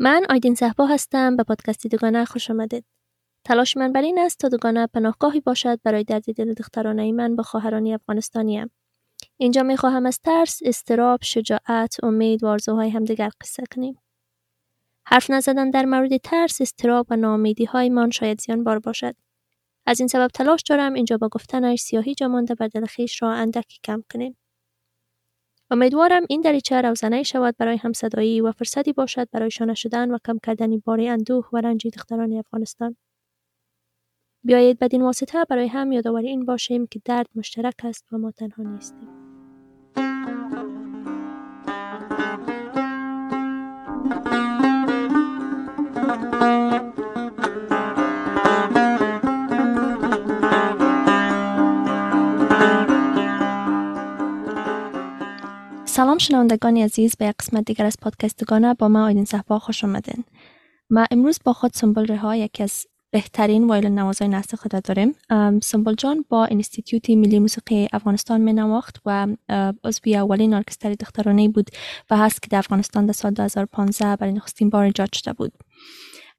من آیدین صحبا هستم به پادکست دوگانه خوش آمدید. تلاش من بر این است تا دوگانه پناهگاهی باشد برای درد دل دخترانه من با خواهرانی افغانستانیم. اینجا می خواهم از ترس، استراب، شجاعت، امید و آرزوهای همدیگر قصه کنیم. حرف نزدن در مورد ترس، استراب و ناامیدی هایمان شاید بار باشد. از این سبب تلاش دارم اینجا با گفتنش سیاهی جامانده بر دل خیش را اندکی کم کنیم. امیدوارم این دریچه روزنه شود برای همصدایی و فرصتی باشد برای شانه شدن و کم کردن باری اندوه و رنج دختران افغانستان. بیایید بدین واسطه برای هم یادآوری این باشیم که درد مشترک است و ما تنها نیستیم. سلام شنوندگان عزیز به قسمت دیگر از پادکست دوگانه با من آیدین صحبا خوش آمدین. ما امروز با خود سنبل رها یکی از بهترین وایلن نوازای نسل خود داریم. سنبل جان با انستیتیوت ملی موسیقی افغانستان می نواخت و عضوی اولین ارکستر دخترانه بود و هست که در افغانستان در سال 2015 برای نخستین بار ایجاد شده بود.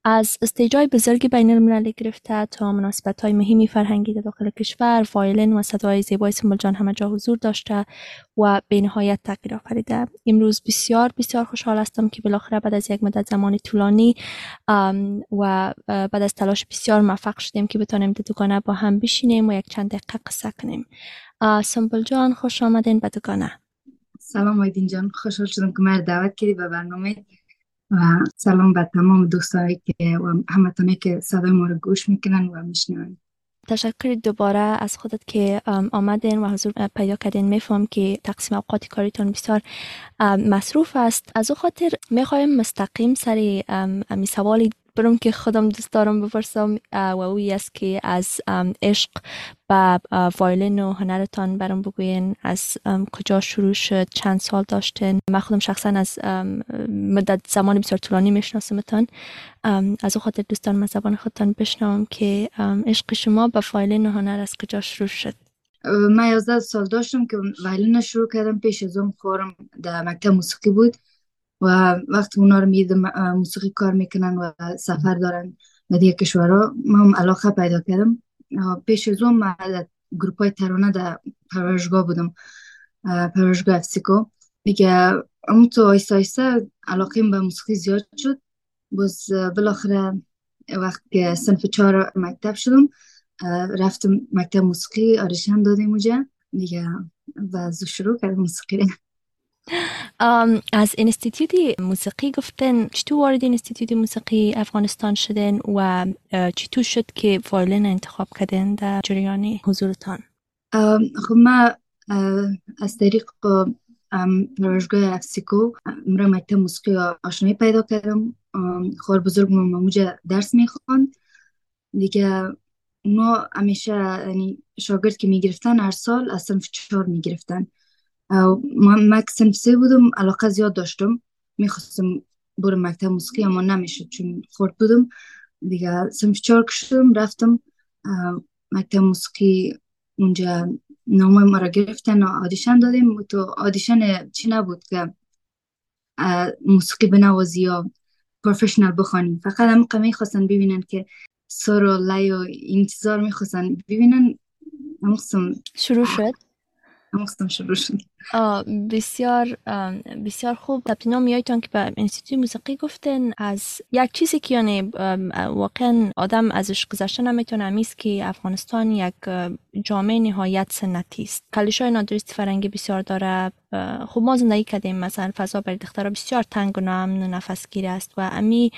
از stage ای بزرگی بین المللی گرفته تا مناسبت های مهمی فرهنگی در داخل کشور وایلن و صدای زیبای سمبل جان همه جا حضور داشته و به نهایت تغییر آفریده. امروز بسیار بسیار خوشحال هستم که بالاخره بعد از یک مدت زمان طولانی و بعد از تلاش بسیار موفق شدیم که بتانیم دوگانه با هم بشینیم و یک چند دقیقه قصه کنیم. سمبل جان خوش آمدین به دوگانه سلام آیدین جان خوشحال شدم که من دعوت کردی به برنامه و سلام به تمام دوستایی که و همتونه که صدای ما رو گوش می‌کنن و میشنون. تشکر دوباره از خودت که آمدین و حضور پیدا کردین. میفهم که تقسیم اوقات کاریتون بسیار مصروف است. از او خاطر می‌خوایم مستقیم سری امی سوالی برم که خودم دوست دارم بپرسم و اوی است که از عشق به وایلن و هنرتان برام بگوین. از کجا شروع شد؟ چند سال داشتین؟ من خودم شخصا از مدت زمان بسیار طولانی میشناسمتان. از او خاطر دوست دارم از زبان خودتان بشنوم که عشق شما به وایلن و هنر از کجا شروع شد؟ من یازده سال داشتم که وایلن شروع کردم پیش از اون خوارم در مکتب موسیقی بود. و وقتی اونا رو موسیقی کار می‌کنن و سفر دارن به دیگه کشورها من علاقه پیدا کردم. پیش از اون من گروپ های ترانه در پرورشگاه بودم. پرورشگاه AFCECO دیگه اون تو آیسته آیسته علاقه به موسیقی زیاد شد. باز بالاخره وقت که صنف چهار مکتب شدم رفتم مکتب موسیقی آرشن دادیم اونجا. دیگه و شروع کردم موسیقی. از انستیتیوت موسیقی گفتین چطور وارد انستیتیوت موسیقی افغانستان شدین و چطور شد که وایلن انتخاب کردن در جریان حضورتان؟ خب من از طریق پروژگاه افسیکو مرا مکتب موسیقی آشنایی پیدا کردم. خوار بزرگ مموجه درس می‌خواند. دیگه اونا همیشه یعنی شاگرد که می‌گرفتن هر سال از صنف چهار می‌گرفتن. من سنف سه بودم علاقه زیاد داشتم. می‌خواستم برم مکتب موسیقی اما نمی‌شد چون خورد بودم. دیگه سنف چهار کشتم رفتم مکتب موسیقی اونجا نامه ما را گرفتن آدیشن دادیم. تو آدیشن چی نبود که؟ موسیقی بنوازی یا پروفشنال بخوانیم. فقط هم می‌خواستن ببینن که سر و لای و انتظار می‌خواستن ببینن. شروع شد؟ مستم شروع شد. بسیار بسیار خوب. تبتینا میایتان که به انستیتوی موسیقی گفتن از یک چیزی که یعنی واقعا آدم ازش گذشته نمی‌تونه همیست که افغانستان یک جامعه نهایت سنتی است. کلیشای نادرستی فرنگی بسیار داره. خب ما زندگی کردیم مثلا فضا برای دخترها بسیار تنگ و نامن و نفسگیر است و امی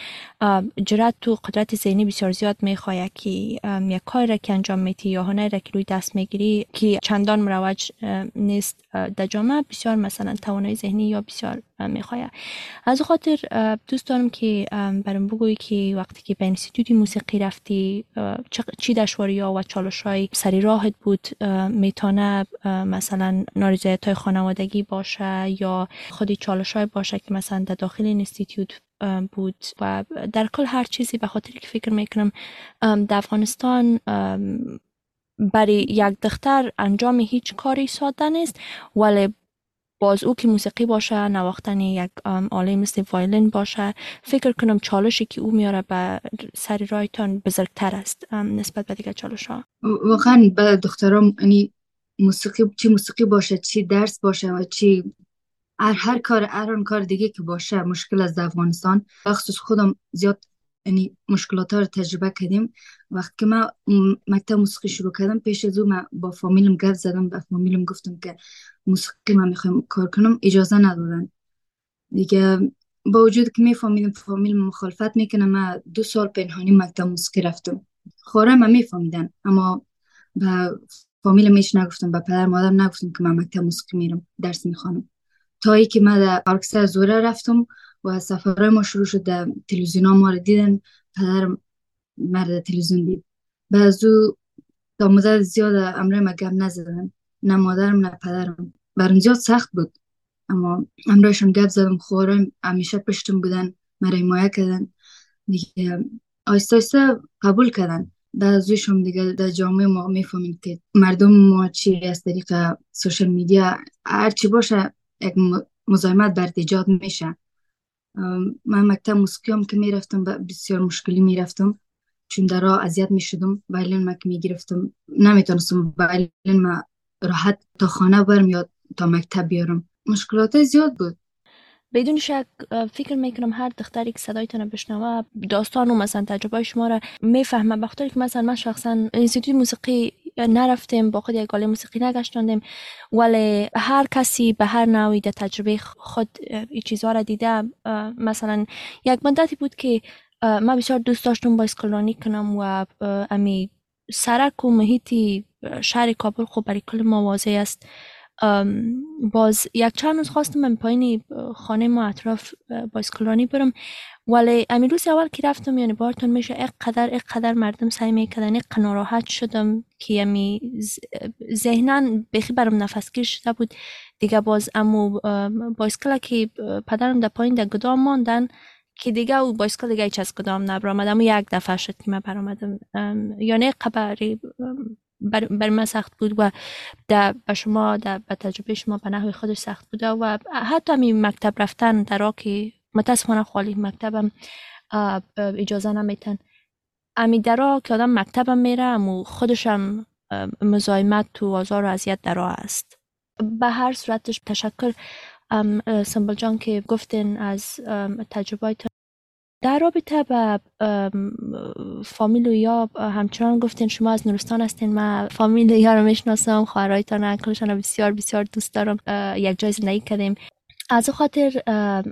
جرات و قدرت ذهنی بسیار زیاد می‌خواه که یک کار را که انجام میتی یا هنر را که روی دست می‌گیری که چندان مروج نیست. در جامعه بسیار مثلا توانایی ذهنی یا بسیار می‌خواه. از خاطر دوست دارم که برام بگویی که وقتی که به انستیتوت موسیقی رفتی چی دشواری ها و چالش های سری راحت بود می‌تونه مثلا نارضایت های خانوادگی باشه یا خودی چالش های باشه که مثلا در داخل انستیتوت بود و در کل هر چیزی به خاطر که فکر می‌کنم در افغانستان برای یک دختر انجام هیچ کاری ساده نیست ولی باز او که موسیقی باشه نواختن یک آله مثل وایلن باشه فکر کنم چالشی که او میاره به سری رایتان بزرگتر است نسبت به دیگه چالش ها. واقعا به دخترام یعنی موسیقی چی موسیقی باشه چی درس باشه و چی هر هر کار هر کار دیگه که باشه مشکل از افغانستان. بخصوص خودم زیاد یعنی مشکلات ها رو تجربه کردیم. وقتی که من مکتب موسیقی شروع کردم پیش از او من با فامیلم گفت زدم. با فامیلم گفتم که موسیقی من می‌خوایم کار کنم اجازه ندادن. دیگه با وجود که میفهمیدم فامیل مخالفت می‌کنه من دو سال پنهانی مکتب موسیقی رفتم. خوره من میفهمیدن اما به فامیل میش نگفتم به پدر مادر نگفتم که من مکتب موسیقی میرم درس می‌خوانم. تا ای که من در ارکستر زوره رفتم و سفرهای ما شروع شد در تلویزیون ما رو دیدن. پدرم مرد تلویزیون دید. بعضو تا مدت زیاد امره ما گم نزدن. نه مادرم نه پدرم. برم زیاد سخت بود. اما امرایشم گپ زدم. خورم همیشه پشتم بودن. مرا حمایه کردن. دیگه آیسته قبول کردن. بعضیشون دیگه در جامعه ما می‌فهمیم که مردم ما چی از طریق سوشل میدیا هر چی باشه یک مزاحمت برد ایجاد میشه. من مکتب موسیقی هم که می‌رفتم بسیار مشکلی می‌رفتم چون در راه اذیت می‌شدم وایلین ما که می‌گرفتم نمی‌تونستم وایلین ما راحت تا خانه برم یا تا مکتب بیارم مشکلات زیاد بود بدون شک فکر می‌کنم هر دختری که صدایتان بشنوه داستان و مثلا تجربه شما را می‌فهمه بخاطر که مثلا من شخصا انستیتوت موسیقی نرفتیم با خود یک موسیقی نگشتاندیم ولی هر کسی به هر نوعی در تجربه خود این چیزها را دیده. مثلا یک مدتی بود که من بسیار دوست داشتم با اسکلانی کنم و امی سرک و محیطی شهر کابل خوب برای کل موازه است. باز یک چند روز خواستم من پایین خانه ما اطراف بایسکلانی برم. ولی امی روز اول که رفتم یعنی بارتون میشه یک قدر یک قدر مردم سعی می‌کردن یک ناراحت شدم که امی ذهنا بخی برم نفسگیر شده بود. دیگه باز امو بایسکل که پدرم در پایین در گدام ماندن که دیگه او بایسکل دیگه هیچ از کدام نبرامد اما یک دفعه شد که من برامدم یعنی قبری بر, بر من سخت بود و در به شما در به تجربه شما به نحوی خودش سخت بوده و حتی می مکتب رفتن در که متاسفانه خالی مکتبم اجازه نمیتن امی درا که آدم مکتبم میره و خودشم مزایمت و آزار و اذیت درا است. به هر صورتش تشکر. سمبل جان که گفتین از تجربه در رابطه به فامیل و یا همچنان گفتین شما از نورستان هستین. من فامیل یا رو می‌شناسم خواهرایتان کلشان بسیار بسیار دوست دارم. یک جای زندگی کردیم از خاطر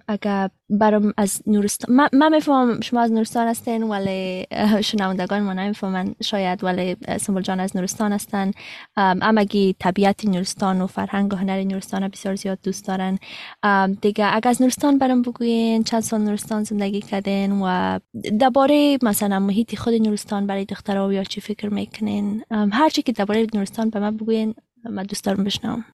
اگر برام از نورستان من, می‌فهمم شما از نورستان هستین ولی شنوندگان ما نمی‌فهمن. شاید ولی سمبل جان از نورستان هستن. اما اگه طبیعت نورستان و فرهنگ و هنر نورستان بسیار زیاد دوست دارن. دیگه اگر از نورستان برام بگوین چند سال نورستان زندگی کردین و درباره مثلا محیط خود نورستان برای دخترها یا چی فکر می‌کنین؟ هرچی که درباره نورستان به من بگوین من دوست دارم بشنوم.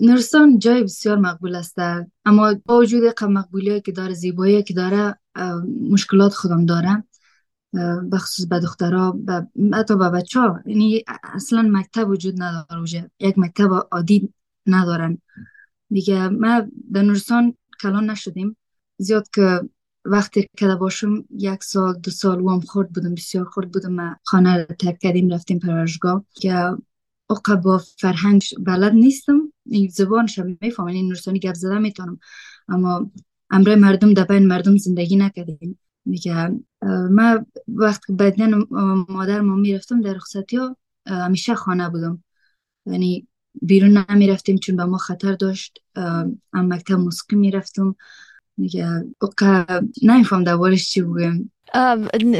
نورستان جای بسیار مقبول است. اما با وجود مقبولی که داره زیبایی که داره مشکلات خودم داره. بخصوص به دخترها حتی به بچه ها یعنی اصلا مکتب وجود نداره وجود. یک مکتب عادی ندارن. دیگه ما در نورستان کلان نشدیم. زیاد که وقتی که باشم یک سال دو سال و هم خورد بودم بسیار خورد بودم. ما خانه رو ترک کردیم رفتیم پرورشگاه. که اوقا با فرهنگ بلد نیستم. این زبانش می‌فهمم این نورستانی گپ زده می‌تونم. اما امره مردم در بین مردم زندگی نکردیم. میگه ما وقت بعدن مادر ما می‌رفتم در رخصتی ها همیشه خانه بودم. یعنی بیرون نمی‌رفتیم چون به ما خطر داشت. ام مکتب موسیقی می‌رفتم. میگه نمیفهم دربارش چی بگم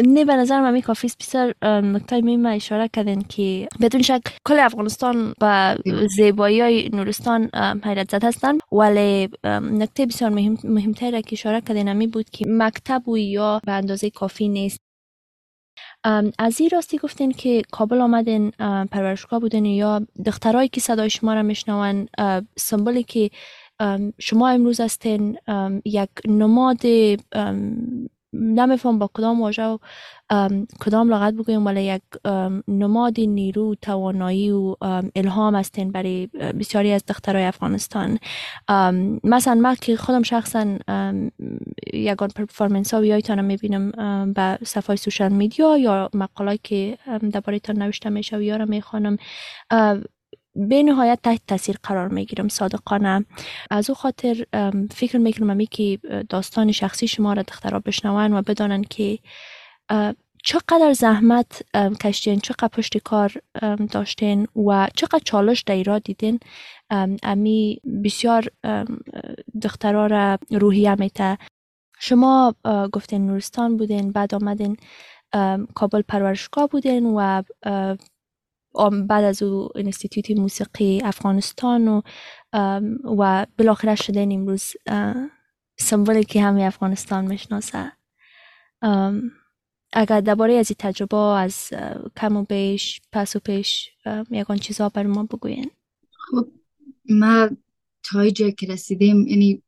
نه به نظر من کافی بسیار نکته مهم اشاره کردن که بدون شک کل افغانستان و زیبایی های نورستان حیرت زد هستن ولی نکته بسیار مهم مهمتر که اشاره کردن همی بود که مکتب و یا به اندازه کافی نیست. از این راستی گفتین که کابل آمدین پرورشگاه بودین یا دخترهایی که صدای شما را میشنون سمبولی که شما امروز هستین یک نماد نمیفهم با کدام واژه و کدام لغت بگویم؟ ولی یک نماد نیرو توانایی و الهام هستین برای بسیاری از دخترای افغانستان. مثلا من که خودم شخصا یگان پرفورمنس ها ویایتان می‌بینم به صفحه سوشال میدیا یا مقاله که درباره تان نوشته میشه و یا را می‌خوانم به نهایت تحت تاثیر قرار می‌گیرم صادقانه. از او خاطر فکر می‌کنم که داستان شخصی شما را دخترها بشنون و بدانن که چقدر زحمت کشتین چقدر پشت کار داشتین و چقدر چالش در دیدین. امی بسیار دخترها را روحیه میته. شما گفتین نورستان بودین بعد آمدین کابل پرورشگاه بودین و بعد از او انستیتوت موسیقی افغانستان و و بالاخره شدن امروز سمبولی که همه افغانستان می‌شناسه. اگر درباره از این تجربه از کم و بیش پس و پیش یکان چیزا بر ما بگوین. خب ما تا جایی که رسیدیم یعنی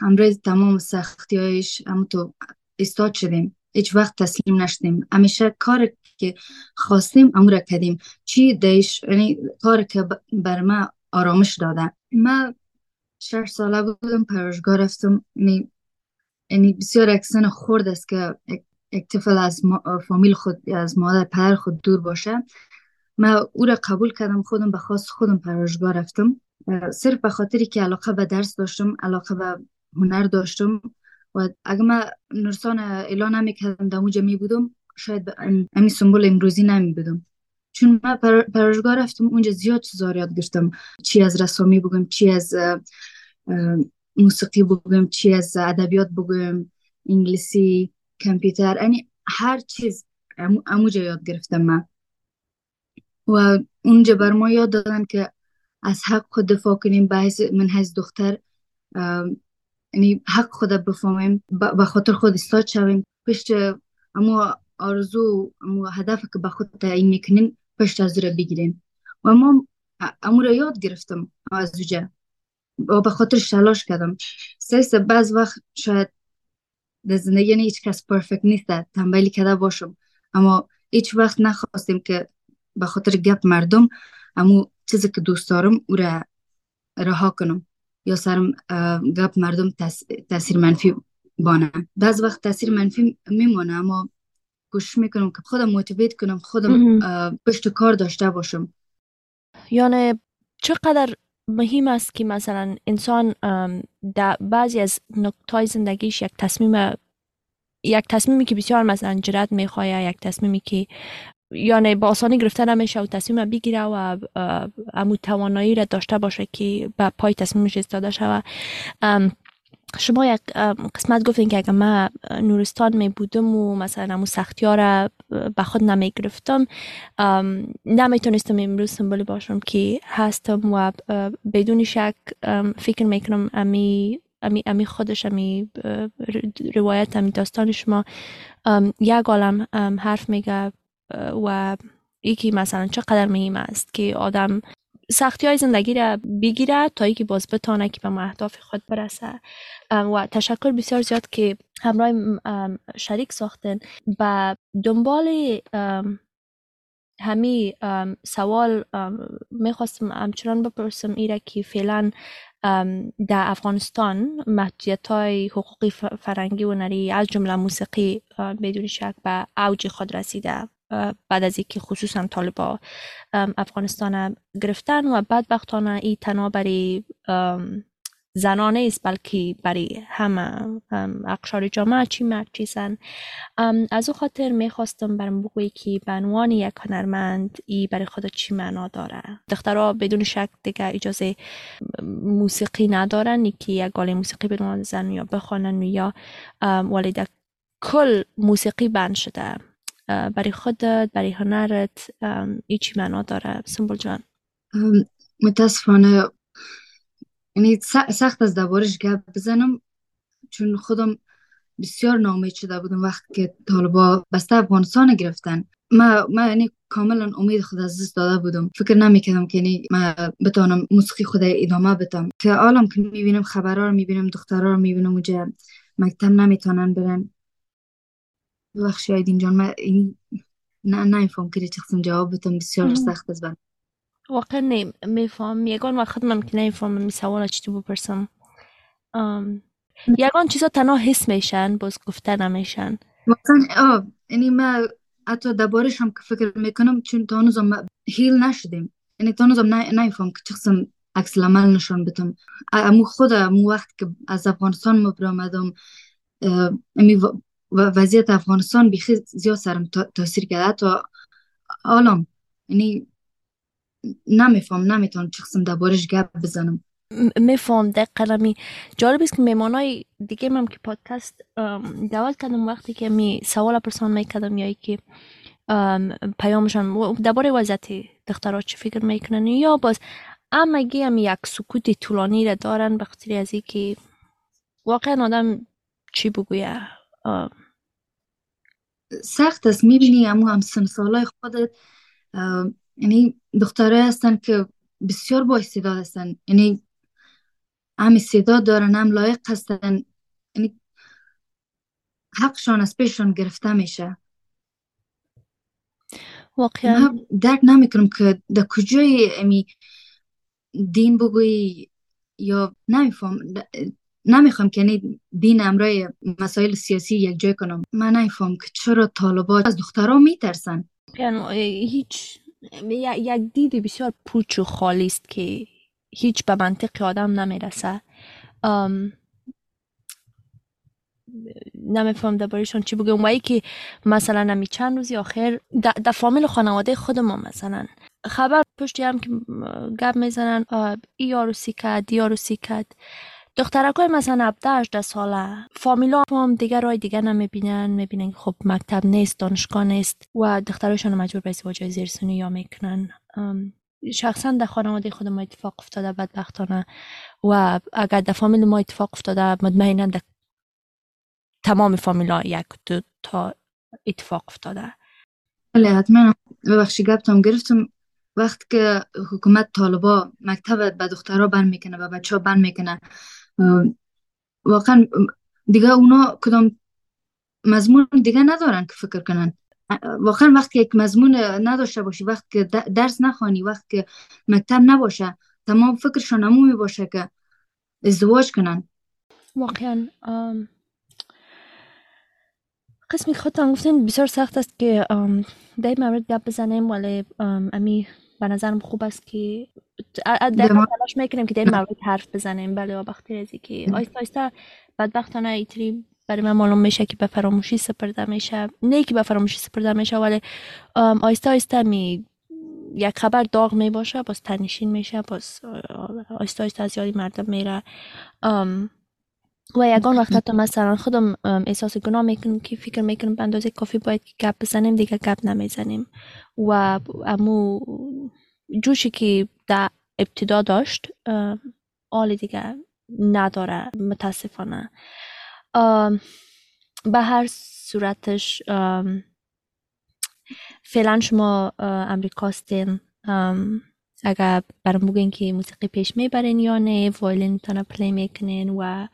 همراه تمام سختی هایش تو استاد شدیم. هیچ وقت تسلیم نشدیم. همیشه کار که خواستیم امور کردیم. چی دیش؟ یعنی کار که بر ما آرامش داده ما شش ساله بودم پرشگاه رفتم. یعنی یعنی بسیار اکسن خورد است که یک طفل از فامیل خود از مادر پر خود دور باشه. ما او را قبول کردم خودم به خواست خودم پرشگاه رفتم. صرف به خاطری که علاقه به درس داشتم علاقه به هنر داشتم. و اگه ما نرسان اعلان نمی کردم در اونجا می بودم شاید امی سنبول امروزی نمی بودم چون من پرشگاه رفتم اونجا زیاد چیزا یاد گرفتم. چی از رسامی بگم چی از موسیقی بگم چی از ادبیات بگم انگلیسی کامپیوتر یعنی هر چیز اموجا یاد گرفتم من. و اونجا بر ما یاد دادن که از حق خود دفاع کنیم من هز دختر یعنی حق خود بفهمیم به خاطر خود استاد شویم. پشت اما آرزو اما هدف که به خود تعیین می‌کنیم پشت از رو بگیریم. و ما امو را یاد گرفتم از اوجه و به خاطر تلاش کردم. سیس بعض وقت شاید در زندگی یعنی هیچ کس پرفکت نیست تنبیلی کده باشم. اما هیچ وقت نخواستیم که به خاطر گپ مردم امو چیزی که دوست دارم او را رها کنم. یا سرم گپ مردم تاثیر منفی بانه. بعض وقت تاثیر منفی میمونه اما کوشش می‌کنم که خودم موتیویت کنم خودم پشت کار داشته باشم. یعنی چقدر مهم است که مثلا انسان در بعضی از نکتای زندگیش یک تصمیم یک تصمیمی که بسیار مثلا جرات می‌خواه یک تصمیمی که یعنی با آسانی گرفته نمیشه و تصمیم بگیره و امو توانایی را داشته باشه که به پای تصمیمش استاده شوه شما یک قسمت گفتین که اگر من نورستان می بودم و مثلا امو سختی ها را به خود نمی گرفتم نمی‌تونستم امروز سنبولی باشم که هستم و بدون شک فکر می‌کنم امی امی, امی خودش امی روایت امی داستان شما یک عالم حرف میگه. و یکی مثلا چقدر مهم است که آدم سختی های زندگی را بگیره تا که باز بتانه که به اهداف خود برسه. و تشکر بسیار زیاد که همراه شریک ساختن و دنبال همی سوال می‌خواستم همچنان بپرسم ایره که فعلا در افغانستان محدودیت های حقوقی فرنگی و نری از جمله موسیقی بدون شک به اوج خود رسیده. بعد از اینکه خصوصا طالبا افغانستان گرفتن و بدبختانه این تنها برای زنانه است بلکه برای همه اقشار جامعه چی مرد چیزن از او خاطر می‌خواستم برم بگویی که به عنوان یک هنرمند ای برای خود چی معنا داره؟ دخترها بدون شک دیگه اجازه موسیقی ندارن که یک گاله موسیقی بنوان زن یا بخوانن یا ولی کل موسیقی بند شده. برای خودت برای هنرت. ایچی معنا داره؟ سنبول جان. متاسفانه یعنی سخت از دوارش گپ بزنم چون خودم بسیار نامید شده بودم وقتی که طالبا بسته افغانستان گرفتن. ما ما یعنی کاملا امید خود از دست داده بودم. فکر نمی‌کردم که یعنی ما بتونم موسیقی خود ادامه بدم. که عالم که می‌بینم خبرها رو می‌بینم دخترها رو می‌بینم اونجا مکتب نمی‌تونن برن. بخشی های جان من این نه نمیفهم که چقسم جواب بتم بسیار سخت است بند واقعا نمیفهم یگان وقت من که نمیفهم می سوال چی تو بپرسم. یگان چیزا تنها حس میشن باز گفته نمیشن واقعا آه یعنی من حتی دبارش هم که فکر می‌کنم چون تا هنوزم هیل نشدیم. یعنی تا هنوزم نمیفهم که چقسم عکس العمل نشان بدم. امو خود امو وقت که از افغانستان ما برآمدم امی وضعیت افغانستان بیخی زیاد سرم تاثیر کرده. تا آلام. یعنی نمیفهم نمی‌تونم چه قسم دربارش گپ بزنم. میفهم دقیقا می جالب است که میمانای دیگه من که پادکست دعوت کردم وقتی که می سوال پرسان می‌کردم یا که پیامشان درباره وضعیت دخترها چه فکر می‌کنن یا باز همگی هم یک سکوت طولانی را دارن به خاطر از که واقعا آدم چی بگویه سخت است. می‌بینی امو هم سن سالای خودت. یعنی دختره هستن که بسیار با استعداد هستن. یعنی هم استعداد دارن هم لایق هستن. یعنی حقشان از پیششان گرفته میشه. واقعا. درک نمی‌کنم که در کجای امی دین بگوی یا نمیفهم. نمی‌خوام که یعنی دین امرای مسائل سیاسی یک جای کنم. من نمیفهم که چرا طالبات از دخترها میترسن. هیچ یک دید بسیار پوچ و خالی است که هیچ به منطق آدم نمی‌رسه. نمیفهم دربارهشان چی بگم. و که مثلا نمی چند روزی آخر در فامیل خانواده خود ما مثلا. خبر پشتی هم که گپ می‌زنن ای یارو یارو سیکت. دخترکای مثلا 17 18 ساله. فامیلا هم دیگه رای دیگه نمی‌بینن می‌بینن خب مکتب نیست دانشگاه نیست و دخترشون مجبور به ازدواج زیرسونی یا می‌کنن. شخصا در خانواده خود ما اتفاق افتاده بدبختانه. و اگر در فامیل ما اتفاق افتاده مطمئنا در تمام فامیلا یک دو تا اتفاق افتاده. بله حتما. ببخشی گفتم گرفتم وقت که حکومت طالبا مکتب به دخترها بند می‌کنه و بچه ها بند می‌کنه واقعا دیگه اونا کدام مضمون دیگه ندارن که فکر کنن. واقعا وقتی یک مضمون نداشته باشی وقت که درس نخوانی وقت که مکتب نباشه تمام فکرشان همون باشه که ازدواج کنن. واقعا قسمی خودتان گفتین بسیار سخت است که در مورد گپ بزنیم ولی امی به نظرم خوب است که در تلاش می‌کنیم که در مورد حرف بزنیم. بله وقتی ازی که آیستا آیستا بدبختانه ایتری برای من معلوم میشه که به فراموشی سپرده میشه. نه که به فراموشی سپرده میشه ولی آیستا آیستا می یک خبر داغ می باشه باز تنشین میشه باز آیستا آیستا از یادی مردم میره. و یگان وقت حتی مثلا خودم احساس گناه می‌کنم که فکر می‌کنم به اندازه کافی باید گپ بزنیم دیگه گپ نمی‌زنیم. و امو جوشی که در ابتدا داشت آل دیگه نداره متاسفانه. به هر صورتش فعلا شما امریکاستین اگر برام بگین که موسیقی پیش می‌برین یا نه وایلین تانا play می‌کنین و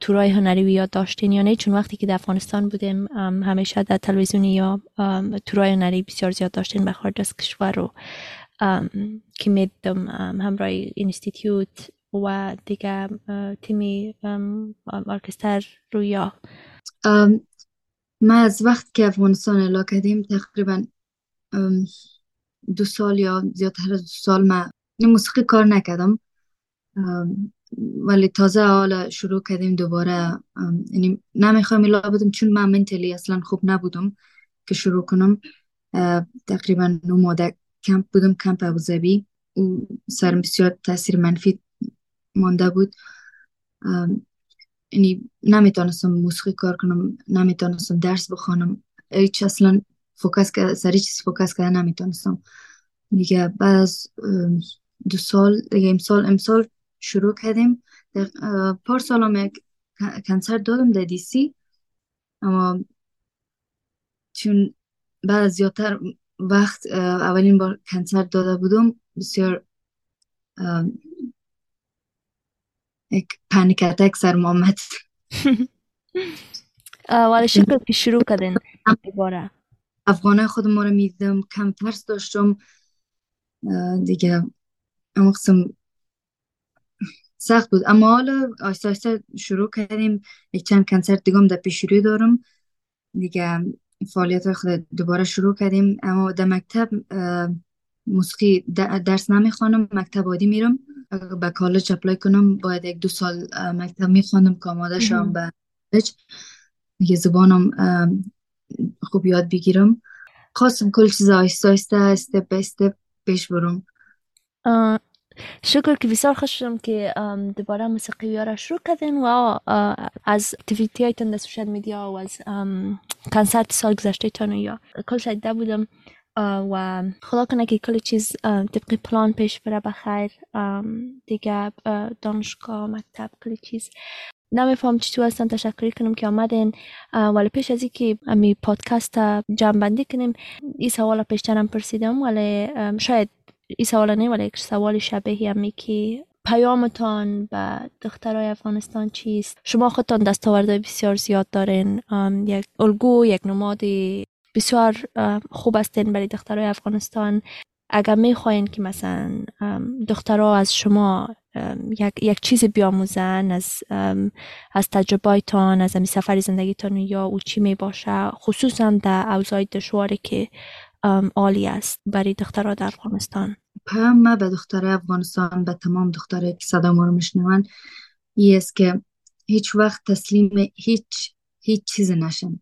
تورای هنری یاد داشتین یا نه؟ چون وقتی که در افغانستان بودیم همیشه در تلویزیونی یا تورای هنری بسیار زیاد داشتین به خارج از کشور رو که میدم همراه اینستیتیوت و دیگه تیمی ارکستر رویا. ما از وقت که افغانستان اعلا کردیم تقریبا دو سال یا زیادتر از دو سال ما موسیقی کار نکردم. ولی تازه حالا شروع کردیم دوباره یعنی نمی‌خوام ایلا بدم چون من منتلی اصلا خوب نبودم که شروع کنم. تقریبا نو ماده کمپ بودم کمپ ابوظبی. و سر بسیار تاثیر منفی مانده بود. یعنی نمی‌تونستم موسیقی کار کنم نمی‌تونستم درس بخوانم. هیچ اصلا فوکس سر چیز فوکس کرده نمی‌تونستم. دیگه بعد از دو سال دیگه امسال امسال شروع کردیم. پار سال هم یک کنسرت دادم در دیسی اما چون بعد زیادتر وقت اولین بار کنسرت داده بودم بسیار یک پانیک اتک سر آمد. ولی شکل که شروع کردین دوباره. افغانای خود ما رو می‌دیدم کم ترس داشتم. دیگه اما قسم سخت بود. اما حالا آیسته آیسته شروع کردیم. یک چند کنسرت دیگه هم در پیش روی دارم. دیگه فعالیت خود دوباره شروع کردیم. اما در مکتب موسیقی درس نمی‌خوانم مکتب عادی میرم. اگر به کالج اپلای کنم باید یک دو سال مکتب می‌خوانم که آماده شم به کالج. دیگه زبانم خوب یاد بگیرم. خواستم کل چیز آیسته آیسته استپ به استپ پیش برم. شکر که بسیار خوش شدم که دوباره موسیقی را شروع کردین و از activity هایتون در social media و از کنسرت سال گذشته تانو یا کل شده بودم و خدا کنه که کل چیز طبق پلان پیش بره بخیر دیگه دانشگاه مکتب کل چیز. نمیفهم چطور هستن تشکری کنم که آمدین. ولی پیش از اینکه امی پادکست جمع کنیم این سوال پیشترم پرسیدم ولی شاید این سوال نه ولی یک سوال شبیه همی که پیامتان به دخترای افغانستان چیست؟ شما خودتان دستاوردهای بسیار زیاد دارین. یک الگو یک نماد بسیار خوب هستین برای دخترای افغانستان. اگر می‌خواین که مثلا دخترها از شما یک, یک چیز بیاموزن از از تجربهتان از امی سفر زندگیتان یا او چی می باشه خصوصا در اوضاع دشواری که عالی است برای دخترها در افغانستان. ما به دختر افغانستان به تمام دختره که صدا ما رو میشنون ای است که هیچ وقت تسلیم هیچ هیچ چیز نشن.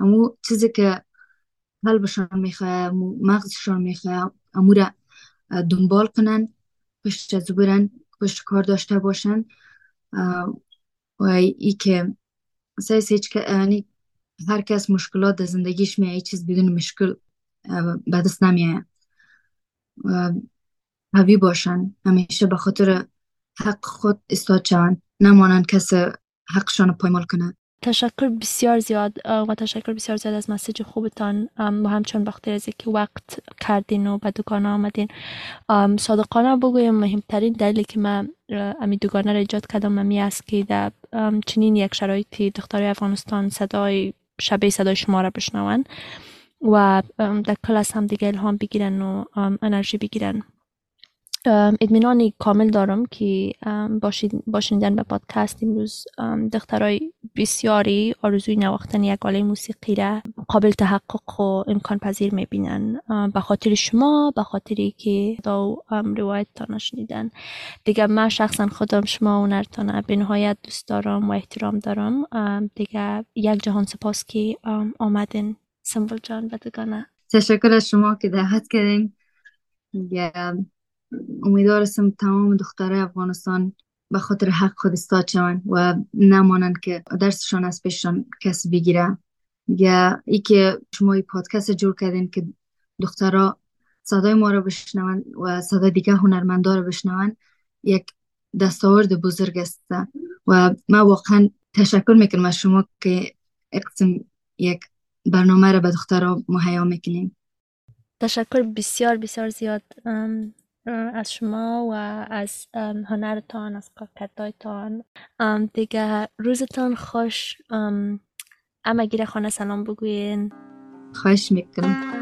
اما چیزی که قلبشان می‌خواه مغزشان می‌خواه امو را دنبال کنن پشت از برن پشت کار داشته باشن. و ای که سایس هیچ که یعنی هر کس مشکلات در زندگیش میه چیز بدون مشکل به دست نمیه قوی باشن. همیشه به خاطر حق خود استاد شوند. نمانند کس حقشان پایمال کنه. تشکر بسیار زیاد و تشکر بسیار زیاد از مسیج خوبتان. و همچون بخاطر از که وقت کردین و به دوگانه آمدین. صادقانه بگویم مهمترین دلیلی که من امی دوگانه را ایجاد کردم امی است که در چنین یک شرایطی دختر افغانستان صدای شبیه صدای شما را بشنون و در کلاس هم دیگه الهام بگیرن و انرژی بگیرن. اطمینانی کامل دارم که باشیدن به پادکست امروز. دخترای بسیاری آرزوی نواختن یک آله موسیقی را قابل تحقق و امکان پذیر می‌بینن. به خاطر شما به خاطری که دا روایت تا نشنیدن. دیگه من شخصا خودم شما و نرتانه به نهایت دوست دارم و احترام دارم. دیگه یک جهان سپاس که آمدن سمبل جان بدگانه تشکر از شما که دعوت کردین. امیدوار هستم تمام دختره افغانستان به خاطر حق خود استاد شوند و نمانند که درسشان از پیششان کس بگیره. یا ای که شما این پادکست جور کردین که دخترها صدای ما رو بشنون و صدای دیگه هنرمندا رو بشنون یک دستاورد بزرگ است. و ما واقعا تشکر می‌کنم از شما که اقسم یک برنامه رو به دخترها مهیا می‌کنیم. تشکر بسیار بسیار زیاد از شما و از هنرتان از کارکردهایتان دیگه روزتان خوش. اما گیره خانه سلام بگوین. خواهش می‌کنم